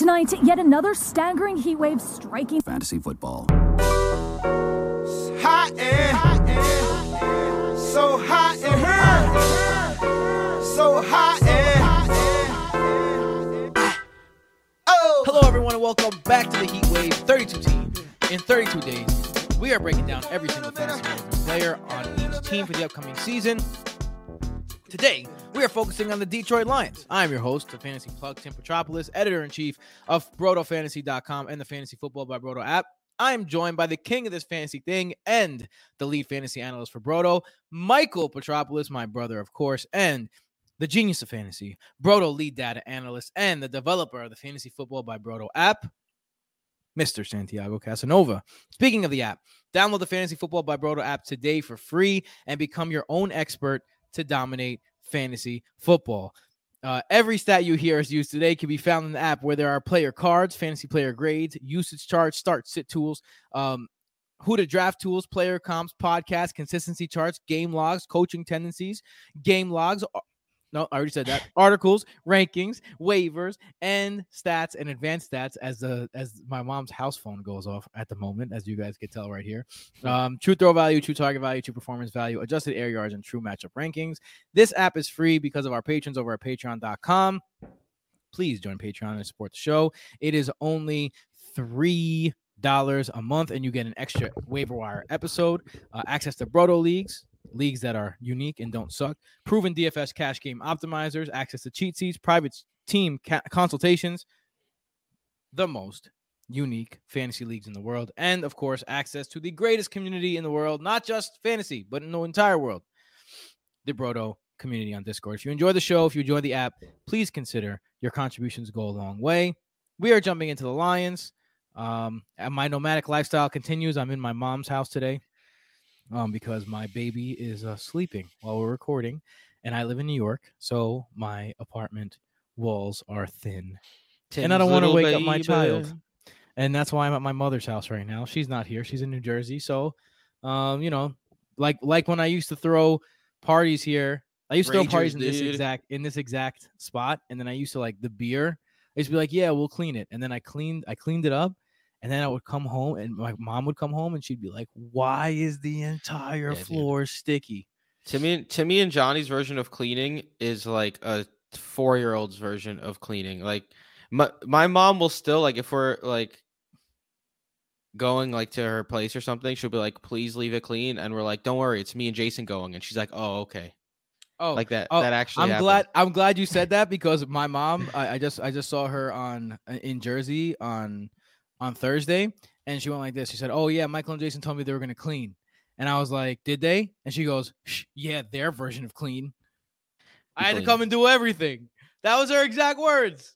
Tonight, yet another staggering heat wave striking fantasy football. Hot and, hot and so hot and so hot and oh. Hello, everyone, and welcome back to the Heat Wave 32 team. In 32 days, we are breaking down every single fantasy player on each team for the upcoming season. Today, we are focusing on the Detroit Lions. I'm your host, the Fantasy Plug, Tim Petropoulos, editor in chief of BrotoFantasy.com and the Fantasy Football by Broto app. I'm joined by the king of this fantasy thing and the lead fantasy analyst for Broto, Michael Petropoulos, my brother, of course, and the genius of fantasy, Broto lead data analyst, and the developer of the Fantasy Football by Broto app, Mr. Santiago Casanova. Speaking of the app, download the Fantasy Football by Broto app today for free and become your own expert to dominate fantasy football. Uh, every stat you hear us use today can be found in the app where there are player cards, fantasy player grades, usage charts, start sit tools, um, who to draft tools, player comps, podcast, consistency charts, game logs, coaching tendencies, game logs, no, I already said that. Articles, rankings, waivers, and stats and advanced stats as the as my mom's house phone goes off at the moment, as you guys can tell right here. Um, true throw value, true target value, true performance value, adjusted air yards, and true matchup rankings. This app is free because of our patrons over at patreon.com. Please join Patreon and support the show. It is only three dollars a month, and you get an extra waiver wire episode, uh, access to Broto leagues, leagues that are unique and don't suck, proven DFS cash game optimizers, access to cheat sheets, private team ca- consultations, the most unique fantasy leagues in the world, and of course, access to the greatest community in the world, not just fantasy, but in the entire world, the Broto community on Discord. If you enjoy the show, if you enjoy the app, please consider your contributions go a long way. We are jumping into the Lions. Um, my nomadic lifestyle continues. I'm in my mom's house today um, because my baby is uh, sleeping while we're recording, and I live in New York, so my apartment walls are thin, Tim's and I don't want to wake baby. up my child, and that's why I'm at my mother's house right now. She's not here; she's in New Jersey. So, um, you know, like like when I used to throw parties here, I used to Rangers, throw parties in this exact in this exact spot, and then I used to like the beer. I used to be like, "Yeah, we'll clean it," and then I cleaned I cleaned it up, and then I would come home and my mom would come home and she'd be like, Why is the entire yeah, floor dude. sticky? Timmy, Timmy and Johnny's version of cleaning is like a four year old's version of cleaning. Like my, my mom will still like if we're like going like to her place or something, she'll be like, please leave it clean. And we're like, don't worry, it's me and Jason going. And she's like, oh, okay. Oh, like that. Oh, that actually. I'm happened. glad. I'm glad you said that because my mom. I, I, just I just saw her on uh, in Jersey on on Thursday, and she went like this. She said, "Oh yeah, Michael and Jason told me they were gonna clean," and I was like, "Did they?" And she goes, "Yeah, their version of clean." I had to come and do everything. That was her exact words.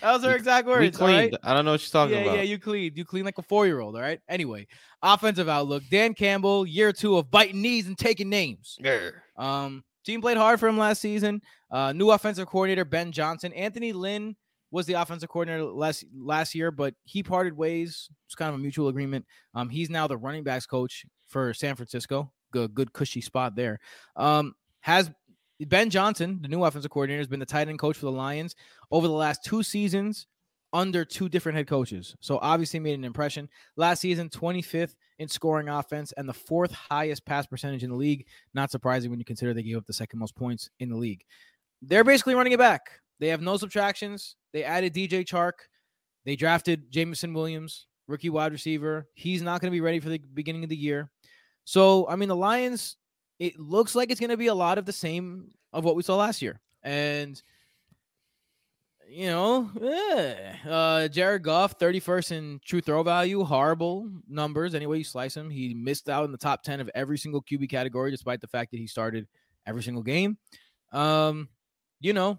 That was her we, exact words. We cleaned. Right? I don't know what she's talking yeah, about. Yeah, you cleaned. You cleaned like a four year old. All right. Anyway, offensive outlook. Dan Campbell, year two of biting knees and taking names. Yeah. Um, team played hard for him last season. Uh, new offensive coordinator Ben Johnson, Anthony Lynn was the offensive coordinator last last year, but he parted ways. It's kind of a mutual agreement. Um, he's now the running backs coach for San Francisco. Good, good cushy spot there. Um, has Ben Johnson, the new offensive coordinator, has been the tight end coach for the Lions over the last two seasons under two different head coaches. So obviously made an impression. Last season, 25th in scoring offense and the fourth highest pass percentage in the league. Not surprising when you consider they gave up the second most points in the league. They're basically running it back. They have no subtractions. They added DJ Chark. They drafted Jameson Williams, rookie wide receiver. He's not going to be ready for the beginning of the year. So, I mean, the Lions, it looks like it's going to be a lot of the same of what we saw last year. And, you know, eh, uh, Jared Goff, 31st in true throw value, horrible numbers. Anyway, you slice him. He missed out in the top 10 of every single QB category, despite the fact that he started every single game. Um, you know,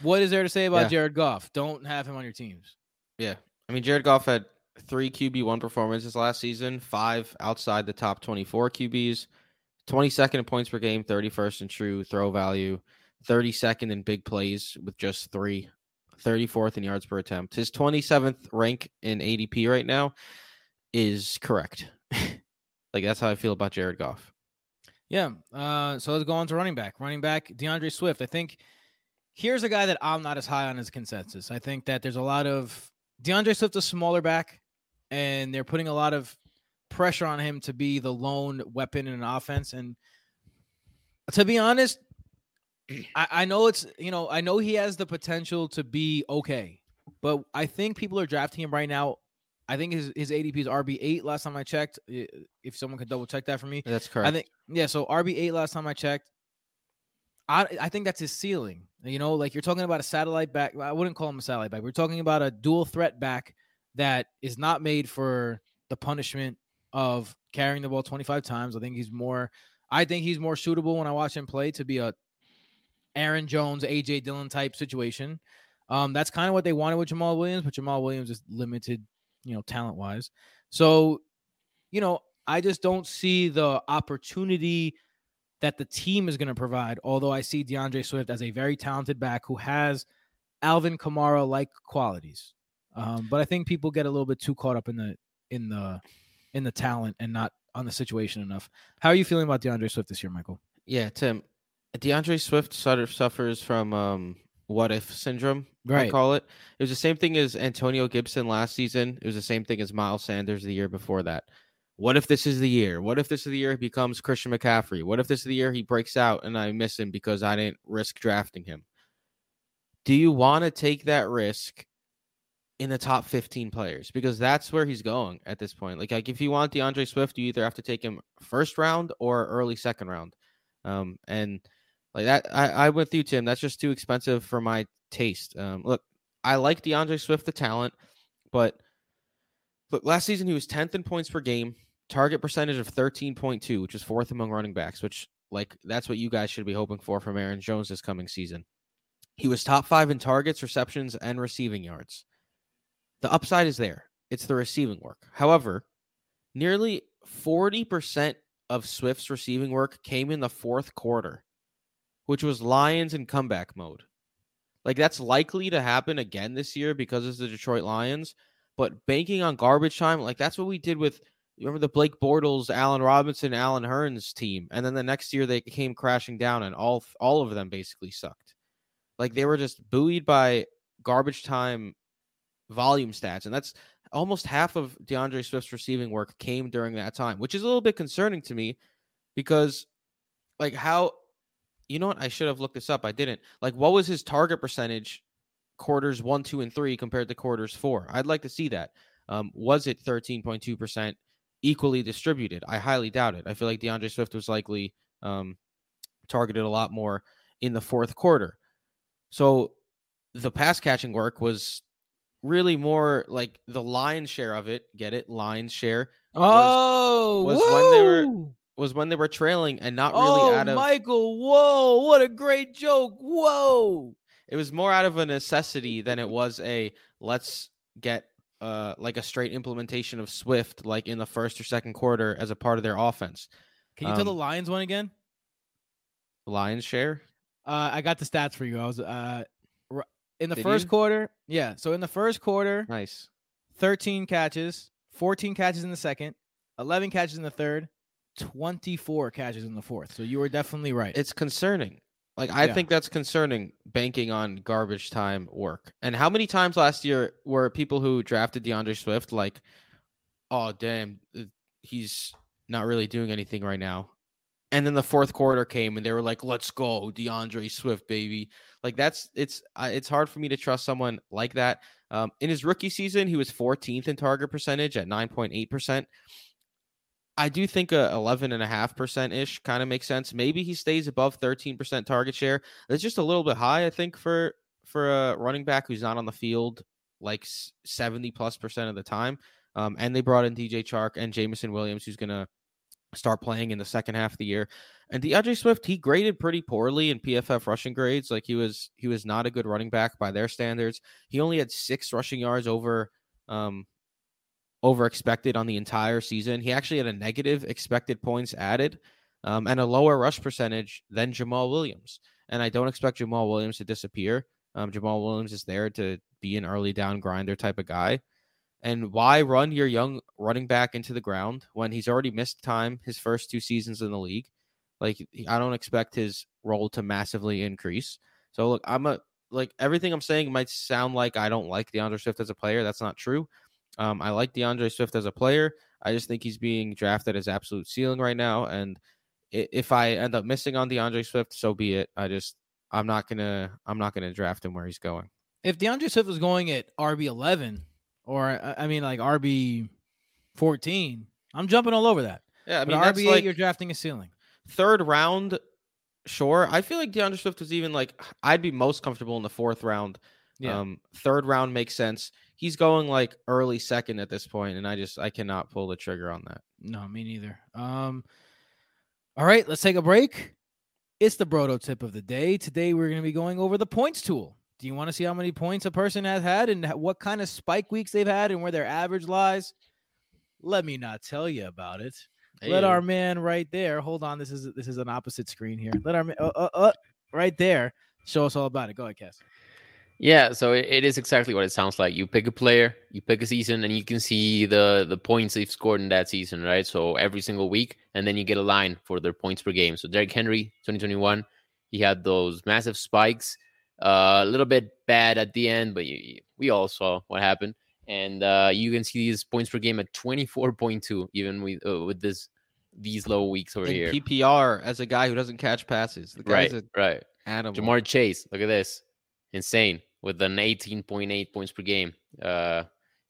what is there to say about yeah. Jared Goff? Don't have him on your teams. Yeah. I mean, Jared Goff had three QB1 performances last season, five outside the top 24 QBs, 22nd in points per game, 31st in true throw value, 32nd in big plays with just three, 34th in yards per attempt. His 27th rank in ADP right now is correct. like, that's how I feel about Jared Goff. Yeah. Uh, so let's go on to running back. Running back, D'Andre Swift. I think here's a guy that I'm not as high on as consensus. I think that there's a lot of D'Andre Swift, a smaller back, and they're putting a lot of pressure on him to be the lone weapon in an offense. And to be honest, I, I know it's you know I know he has the potential to be okay, but I think people are drafting him right now. I think his his ADP is RB eight last time I checked. If someone could double check that for me, That's correct. I think yeah. So RB eight last time I checked. I I think that's his ceiling. You know, like you're talking about a satellite back. I wouldn't call him a satellite back. We're talking about a dual threat back that is not made for the punishment of carrying the ball 25 times. I think he's more. I think he's more suitable when I watch him play to be a Aaron Jones, AJ Dillon type situation. Um, that's kind of what they wanted with Jamaal Williams, but Jamaal Williams is limited, you know, talent wise. So, you know, I just don't see the opportunity that the team is going to provide. Although I see D'Andre Swift as a very talented back who has Alvin Kamara like qualities. Um, but I think people get a little bit too caught up in the in the in the talent and not on the situation enough. How are you feeling about D'Andre Swift this year, Michael? Yeah, Tim. D'Andre Swift sort of suffers from um, what if syndrome. I Right. call it. It was the same thing as Antonio Gibson last season. It was the same thing as Miles Sanders the year before that. What if this is the year? What if this is the year he becomes Christian McCaffrey? What if this is the year he breaks out and I miss him because I didn't risk drafting him? Do you want to take that risk in the top 15 players? Because that's where he's going at this point. Like, like if you want D'Andre Swift, you either have to take him first round or early second round. Um, and like that, I, I with you, Tim. That's just too expensive for my taste. Um, look, I like D'Andre Swift, the talent, but look, last season he was 10th in points per game, target percentage of 13.2, which is fourth among running backs, which like that's what you guys should be hoping for from Aaron Jones this coming season. He was top five in targets, receptions, and receiving yards. The upside is there. It's the receiving work. However, nearly 40% of Swift's receiving work came in the fourth quarter, which was Lions in comeback mode. Like that's likely to happen again this year because it's the Detroit Lions. But banking on garbage time, like that's what we did with remember the Blake Bortles, Allen Robinson, Allen Hurns team, and then the next year they came crashing down, and all all of them basically sucked. Like they were just buoyed by garbage time volume stats, and that's almost half of D'Andre Swift's receiving work came during that time, which is a little bit concerning to me because, like, how you know what? I should have looked this up. I didn't. Like, what was his target percentage quarters one, two, and three compared to quarters four? I'd like to see that. Um, was it 13.2% equally distributed? I highly doubt it. I feel like D'Andre Swift was likely um, targeted a lot more in the fourth quarter. So the pass catching work was really more like the lion's share of it. Get it? Lion's share Oh, was when they were- was when they were trailing and not really oh, out of Michael! Whoa! What a great joke! Whoa! It was more out of a necessity than it was a let's get uh like a straight implementation of Swift like in the first or second quarter as a part of their offense. Can you tell the Um, Lions one again? Lion's share. Uh, I got the stats for you. I was uh, in the Did first you? quarter. Yeah. So in the first quarter, Nice. 13 catches, 14 catches in the second, 11 catches in the third, 24 catches in the fourth. So you were definitely right. It's concerning. Like I Yeah. think that's concerning banking on garbage time work. And how many times last year were people who drafted D'Andre Swift like, oh damn, he's not really doing anything right now. And then the fourth quarter came and they were like, let's go, D'Andre Swift, baby. Like that's it's uh, it's hard for me to trust someone like that. Um, in his rookie season, he was 14th in target percentage at 9.8%. I do think a 11.5% ish kind of makes sense. Maybe he stays above 13% target share. That's just a little bit high, I think, for for a running back who's not on the field like 70 plus percent of the time. Um, and they brought in DJ Chark and Jameson Williams, who's going to start playing in the second half of the year. And D'Andre Swift, he graded pretty poorly in PFF rushing grades. Like he was he was not a good running back by their standards. He only had six rushing yards over um over expected on the entire season. He actually had a negative expected points added um, and a lower rush percentage than Jamaal Williams. And I don't expect Jamaal Williams to disappear. Um, Jamaal Williams is there to be an early down grinder type of guy. And why run your young running back into the ground when he's already missed time his first two seasons in the league? Like, I don't expect his role to massively increase. So look, I'm a like everything I'm saying might sound like I don't like D'Andre Swift as a player. That's not true. Um, I like D'Andre Swift as a player. I just think he's being drafted as absolute ceiling right now. And if I end up missing on D'Andre Swift, so be it. I just I'm not gonna I'm not gonna draft him where he's going. If D'Andre Swift was going at RB eleven or I mean like RB fourteen, I'm jumping all over that. Yeah, I mean RB eight, like you're drafting a ceiling. Third round, sure. I feel like D'Andre Swift was even like I'd be most comfortable in the fourth round. Yeah. Um, third round makes sense. He's going like early second at this point, and I just I cannot pull the trigger on that. No, me neither. Um, all right, let's take a break. It's the Broto tip of the day. Today we're going to be going over the points tool. Do you want to see how many points a person has had and what kind of spike weeks they've had and where their average lies? Let me not tell you about it. Hey. Let our man right there. Hold on, this is this is an opposite screen here. Let our uh, uh, uh, right there show us all about it. Go ahead, Cass. Yeah, so it, it is exactly what it sounds like. You pick a player, you pick a season, and you can see the the points they've scored in that season, right? So every single week, and then you get a line for their points per game. So Derrick Henry, 2021, he had those massive spikes, uh, a little bit bad at the end, but you, we all saw what happened. And uh, you can see these points per game at 24.2, even with uh, with this these low weeks over in here. PPR as a guy who doesn't catch passes. The guy's right, right. Animal. Ja'Marr Chase, look at this, insane with an 18.8 points per game. Uh,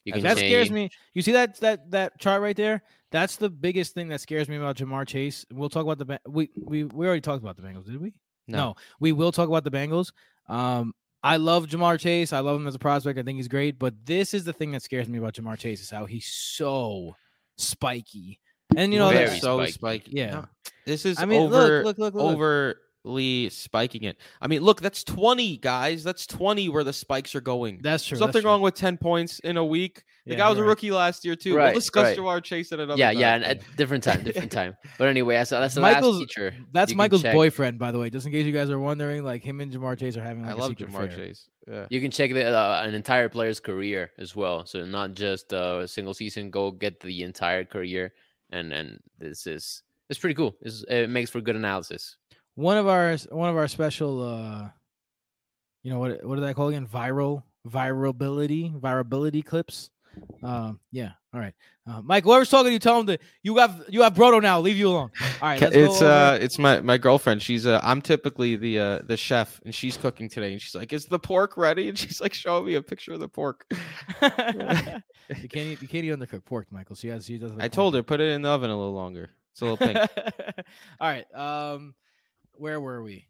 you can that say, scares me. You see that that that chart right there? That's the biggest thing that scares me about Ja'Marr Chase. We'll talk about the we we we already talked about the Bengals, did we? No, no we will talk about the Bengals. Um, I love Ja'Marr Chase. I love him as a prospect. I think he's great. But this is the thing that scares me about Ja'Marr Chase is how he's so spiky. And you know, that's so spiky. spiky. Yeah, no, this is I mean, over look, look, look, over spiking it. I mean, look, that's 20 guys. That's 20 where the spikes are going. That's true. Something that's wrong true. with 10 points in a week. The yeah, guy was right. a rookie last year too. Right, we'll discuss right. Ja'Marr Chase at another yeah, time. Yeah, at different time, different time. But anyway, that's, that's the Michael's, last teacher. That's Michael's boyfriend, by the way. Just in case you guys are wondering, like him and Ja'Marr Chase are having. Like, I love Ja'Marr affair. Chase. Yeah. You can check the, uh, an entire player's career as well. So not just uh, a single season. Go get the entire career, and and this is it's pretty cool. It's, it makes for good analysis one of our one of our special uh you know what what did I call again? Viral virability virability clips? Um yeah all right. Uh, mike whoever's talking to you tell him that you have you have broto now. Leave you alone. All right it's uh it's my my girlfriend. She's uh i'm typically the uh the chef and she's cooking today and she's like is the pork ready? And she's like show me a picture of the pork. You can't eat you can't eat undercooked pork michael. She has she doesn't. i told her put it in the oven a little longer. It's a little pink. All right um where were we?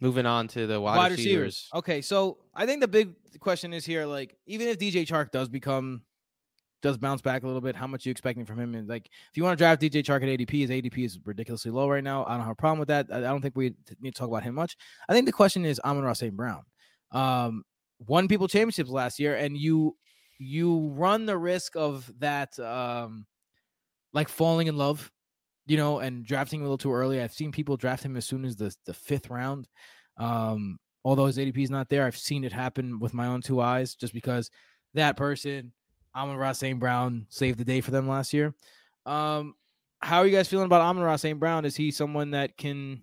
Moving on to the wide, wide receivers. receivers. Okay, so I think the big question is here, like, even if DJ Chark does become does bounce back a little bit, how much you expecting from him? And like, if you want to draft DJ Chark at ADP, his ADP is ridiculously low right now. I don't have a problem with that. I don't think we need to talk about him much. I think the question is Amon-Ra St. Brown. Um, won people championships last year, and you you run the risk of that um like falling in love you know, and drafting a little too early. I've seen people draft him as soon as the the fifth round. Um, although his ADP is not there, I've seen it happen with my own two eyes, just because that person, Amon-Ra St. Brown, saved the day for them last year. Um, how are you guys feeling about Amon-Ra St. Brown? Is he someone that can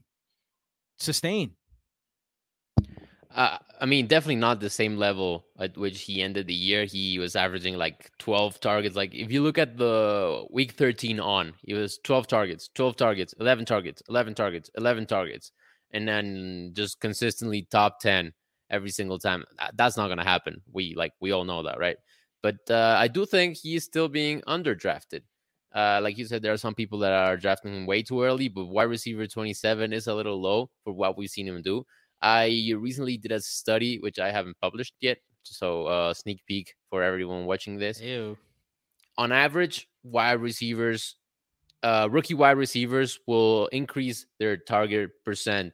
sustain? Uh, I mean, definitely not the same level at which he ended the year. He was averaging like 12 targets. Like, if you look at the week 13 on, he was 12 targets, 12 targets, 11 targets, 11 targets, 11 targets, and then just consistently top 10 every single time. That's not going to happen. We like, we all know that, right? But uh, I do think he's still being underdrafted. Uh, like you said, there are some people that are drafting him way too early, but wide receiver 27 is a little low for what we've seen him do. I recently did a study which I haven't published yet, so uh, sneak peek for everyone watching this. Ew. On average, wide receivers, uh, rookie wide receivers will increase their target percent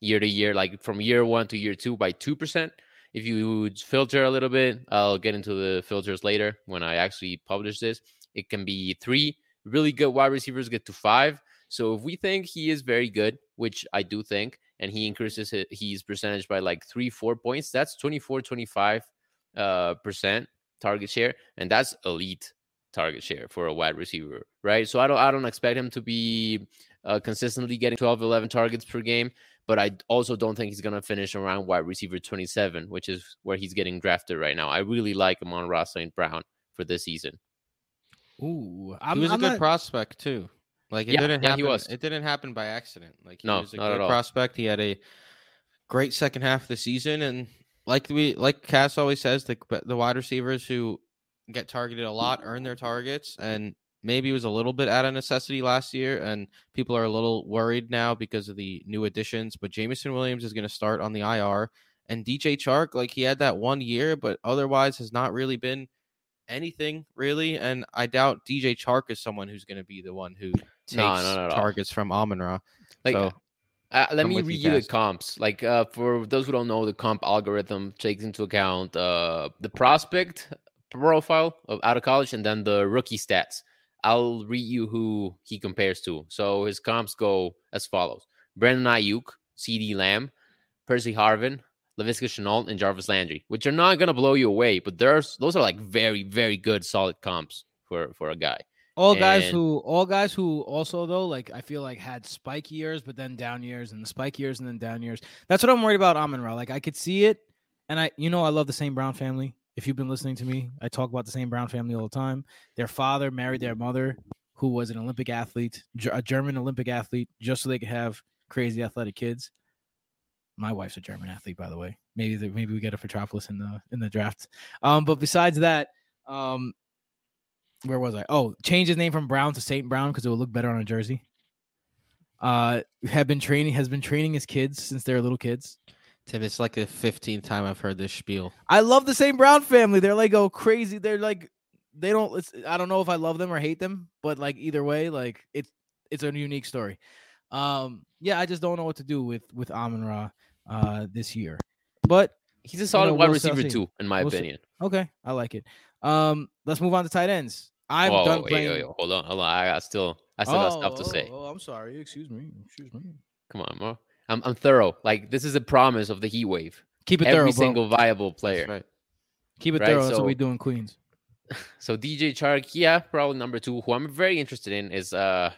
year to year, like from year one to year two by two percent. If you filter a little bit, I'll get into the filters later when I actually publish this. It can be three really good wide receivers get to five. So if we think he is very good, which I do think, and he increases his, percentage by like three, four points, that's 24, 25 uh, percent target share, and that's elite target share for a wide receiver, right? So I don't I don't expect him to be uh, consistently getting 12, 11 targets per game, but I also don't think he's going to finish around wide receiver 27, which is where he's getting drafted right now. I really like him Amon-Ra St. Brown for this season. Ooh, I'm, he was a I'm good not- prospect too. Like it Yeah, didn't yeah, happen. he was. It didn't happen by accident. Like he No, was a not at good prospect. He had a great second half of the season, and like we like Cass always says, the the wide receivers who get targeted a lot earn their targets, and maybe it was a little bit out of necessity last year, and people are a little worried now because of the new additions. But Jameson Williams is going to start on the IR, and DJ Chark, like he had that one year, but otherwise has not really been anything really. And I doubt DJ Chark is someone who's going to be the one who takes No, not at all. targets from Amon Ra. Like, so Uh, let me read you, the comps. Like uh, for those who don't know, the comp algorithm takes into account uh, the prospect profile of out of college and then the rookie stats. I'll read you who he compares to. So his comps go as follows: Brandon Aiyuk, CeeDee Lamb, Percy Harvin, Laviska Shenault, and Jarvis Landry, which are not gonna blow you away, but there's those are like very, very good, solid comps for for a guy. All guys and- who all guys who also though like I feel like had spike years but then down years and the spike years and then down years. That's what I'm worried about Amon Ra. Like I could see it, and I you know I love the Saint Brown family. If you've been listening to me, I talk about the Saint Brown family all the time. Their father married their mother, who was an Olympic athlete, a German Olympic athlete, just so they could have crazy athletic kids. My wife's a German athlete, by the way. Maybe the, maybe we get a Petropoulos in the in the draft. Um, but besides that, um, where was I? Oh, change his name from Brown to Saint Brown because it would look better on a jersey. Uh, have been training has been training his kids since they were little kids. Tim, it's like the 15th time I've heard this spiel. I love the Saint Brown family. They're like oh crazy. They're like they don't. It's, I don't know if I love them or hate them, but like either way, like it's it's a unique story. Um, yeah, I just don't know what to do with with Amon Ra uh this year, but He's a solid know, wide we'll receiver see. too, in my We'll see. opinion. okay, I like it. Um, let's move on to tight ends. I'm Whoa, done wait, playing. wait, wait, hold on, hold on. I still, I still got stuff to Oh, say. Oh, oh, I'm sorry. Excuse me. Excuse me. Come on, bro. I'm, I'm thorough. Like this is a promise of the heat wave. Keep it Every thorough, bro. single viable That's player. right. Keep it right? thorough. That's what we So- do in Queens. So DJ Chark, yeah, probably number two. Who I'm very interested in is uh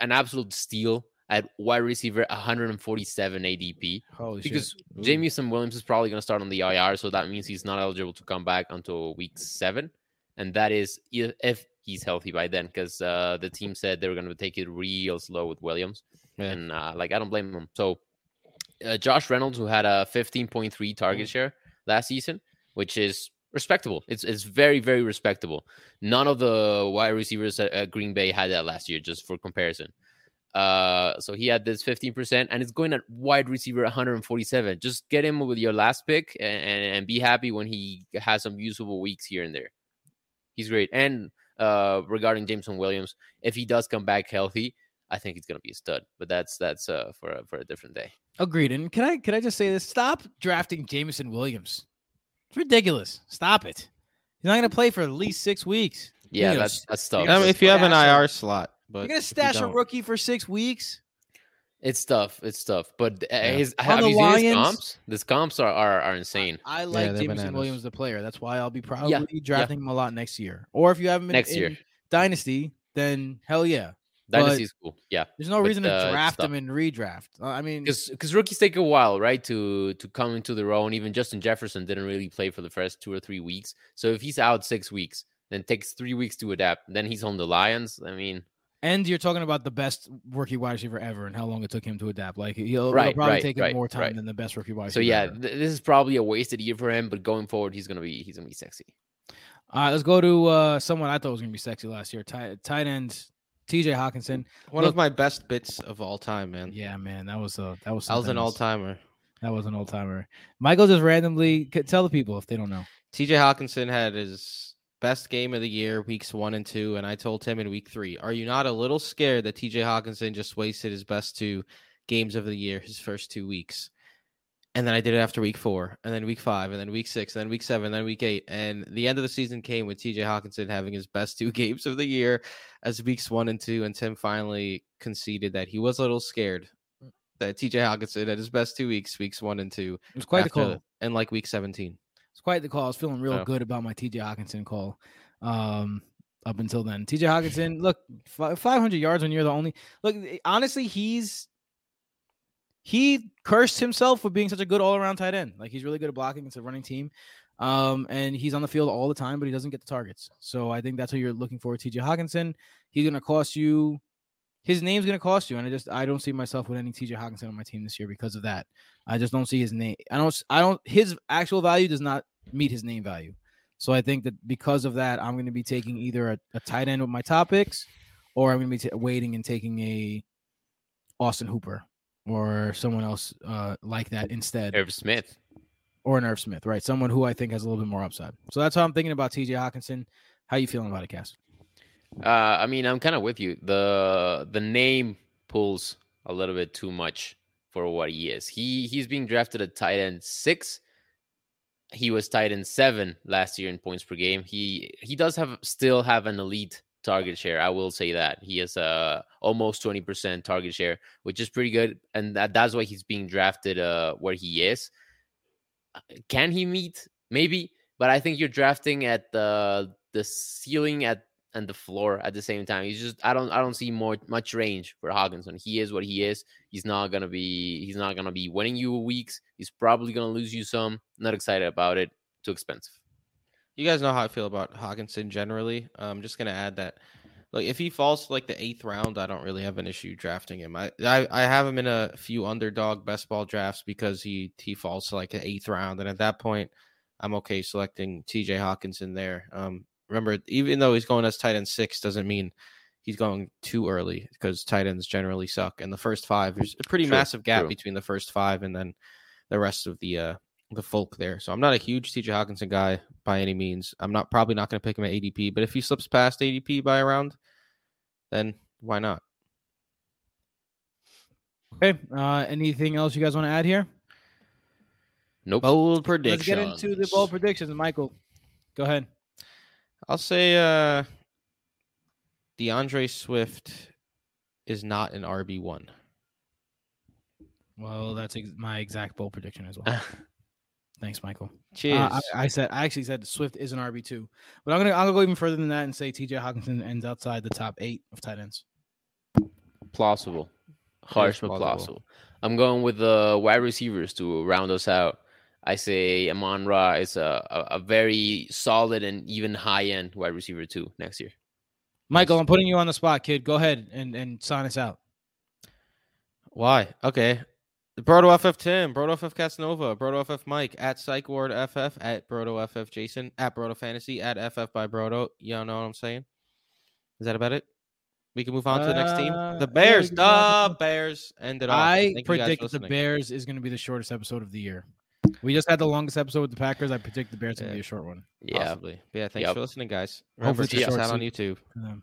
an absolute steal at wide receiver, 147 ADP. Holy Because. Jameson Williams is probably going to start on the IR, so that means he's not eligible to come back until week seven, and that is if he's healthy by then, because uh, the team said they were going to take it real slow with Williams, Yeah. and uh, like I don't blame them. So uh, Josh Reynolds, who had a 15.3 target share last season, which is respectable. It's it's very very respectable. None of the wide receivers at, at Green Bay had that last year, just for comparison. Uh, so he had this 15%, and it's going at wide receiver 147. Just get him with your last pick and, and, and be happy when he has some usable weeks here and there. He's great. And uh, regarding Jameson Williams, if he does come back healthy, I think he's gonna be a stud. But that's that's uh, for a, for a different day. Agreed. And can I can I just say this? Stop drafting Jameson Williams. It's ridiculous. Stop it. He's not going to play for at least six weeks. Yeah, gonna that's that's you're tough. I mean, if you have an IR slot, but You're going to if you stash a rookie for six weeks. It's tough. It's tough. But uh, Yeah. his On have the you seen his Lions- comps? His comps are are, are insane. I like they're Jameson bananas. Williams, the player. That's why I'll be probably drafting yeah. him a lot next year. Or if you have him in, Next year. in Dynasty, then hell yeah. But- Dynasty's cool. Yeah. There's no But, reason to uh, draft tough. him and redraft. I mean, because because rookies take a while, right, to to come into their own. Even Justin Jefferson didn't really play for the first two or three weeks. So if he's out six weeks, then takes three weeks to adapt. Then he's on the Lions. I mean, and you're talking about the best rookie wide receiver ever and how long it took him to adapt. Like he'll, it'll probably right, take right, more time right. than the best rookie wide so yeah, ever. th- this is probably a wasted year for him. But going forward, he's gonna be he's gonna be sexy. All right, let's go to uh, someone I thought was gonna be sexy last year. Tight, tight end, T.J. Hockenson. one Look- of my best bits of all time, man. Yeah, man, that was uh, that was I was an all else. timer. That was an all timer. Michael just randomly c- tell the people if they don't know. TJ Hockenson had his best game of the year, weeks one and two, and I told him in week three, "Are you not a little scared that TJ Hockenson just wasted his best two games of the year, his first two weeks?" And then I did it after week four, and then week five, and then week six, and then week seven, and then week eight, and the end of the season came with TJ Hockenson having his best two games of the year as weeks one and two, and Tim finally conceded that he was a little scared that TJ Hockenson had his best two weeks, weeks one and two, It was quite after- call. and like week seventeen. It's quite the call. I was feeling real good about my TJ Hockenson call. Um, up until then, TJ Hockenson, look, 500 yards when you're the only. Look, eh, honestly, he's he cursed himself for being such a good all around tight end. Like he's really good at blocking. It's a running team. Um, and he's on the field all the time, but he doesn't get the targets. So I think that's what you're looking for. TJ Hockenson, he's gonna cost you his name's gonna cost you. And I just I don't see myself with any TJ Hockenson on my team this year because of that. I just don't see his name. I don't I don't his actual value does not meet his name value. So I think that because of that, I'm going to be taking either a, a tight end with my top picks, or I'm going to be t- waiting and taking a Austin Hooper or someone else uh, like that instead, Irv Smith. or an Irv Smith, right? Someone who I think has a little bit more upside. So that's how I'm thinking about T.J. Hockenson. How are you feeling about it, Cass? Uh, I mean, I'm kind of with you. the The name pulls a little bit too much for what he is. He he's being drafted at tight end six. He was tight end seven last year in points per game. He he does have still have an elite target share. I will say that he has a almost twenty percent target share, which is pretty good, and that, that's why he's being drafted uh where he is. Uh, Can he meet? Maybe, but I think you're drafting at the the ceiling at and the floor at the same time. He's just I don't I don't see more much range for Hockenson. He is what he is. He's not gonna be he's not gonna be winning you weeks. He's probably gonna lose you some. Not excited about it. Too expensive. You guys know how I feel about Hockenson generally. I'm just gonna add that, like, if he falls to like the eighth round, I don't really have an issue drafting him. I I, I have him in a few underdog best ball drafts because he he falls to like the eighth round, and at that point, I'm okay selecting T.J. Hockenson there. Um, remember, even though he's going as tight end six, doesn't mean he's going too early because tight ends generally suck. And the first five, there's a pretty True, massive gap true. between the first five and then the rest of the uh the folk there. So I'm not a huge TJ Hockenson guy by any means. I'm not probably not going to pick him at ADP, but if he slips past ADP by a round, then why not? Okay. Uh, anything else you guys want to add here? Nope. Bold predictions. Let's get into the bold predictions. Michael, go ahead. I'll say uh D'Andre Swift is not an RB one. Well, that's ex- my exact bold prediction as well. Thanks, Michael. Cheers. Uh, I, I said I actually said Swift is an RB two, but I'm gonna I'll go even further than that and say T.J. Hockenson ends outside the top eight of tight ends. plausible. Harsh but plausible. plausible. I'm going with the wide receivers to round us out. I say Amon Ra is a, a, a very solid and even high end wide receiver too next year. Michael, I'm putting you on the spot, kid. Go ahead and and sign us out. Why? Okay. Broto FF Tim, Broto FF Casanova, Broto FF Mike, at Psych Ward FF, at Broto FF Jason, at Broto Fantasy, at FF by Broto. Y'all know what I'm saying? Is that about it? We can move on to the next team. Uh, The Bears, we can move on the Bears ended off. I Thank you guys for predict the. Bears is going to be the shortest episode of the year. We just had the longest episode with the Packers. I predict the Bears going to be a short one. Yeah. Possibly. Yeah, thanks Yep. for listening, guys. Hopefully Remember, it's a check us short out on. YouTube. for them.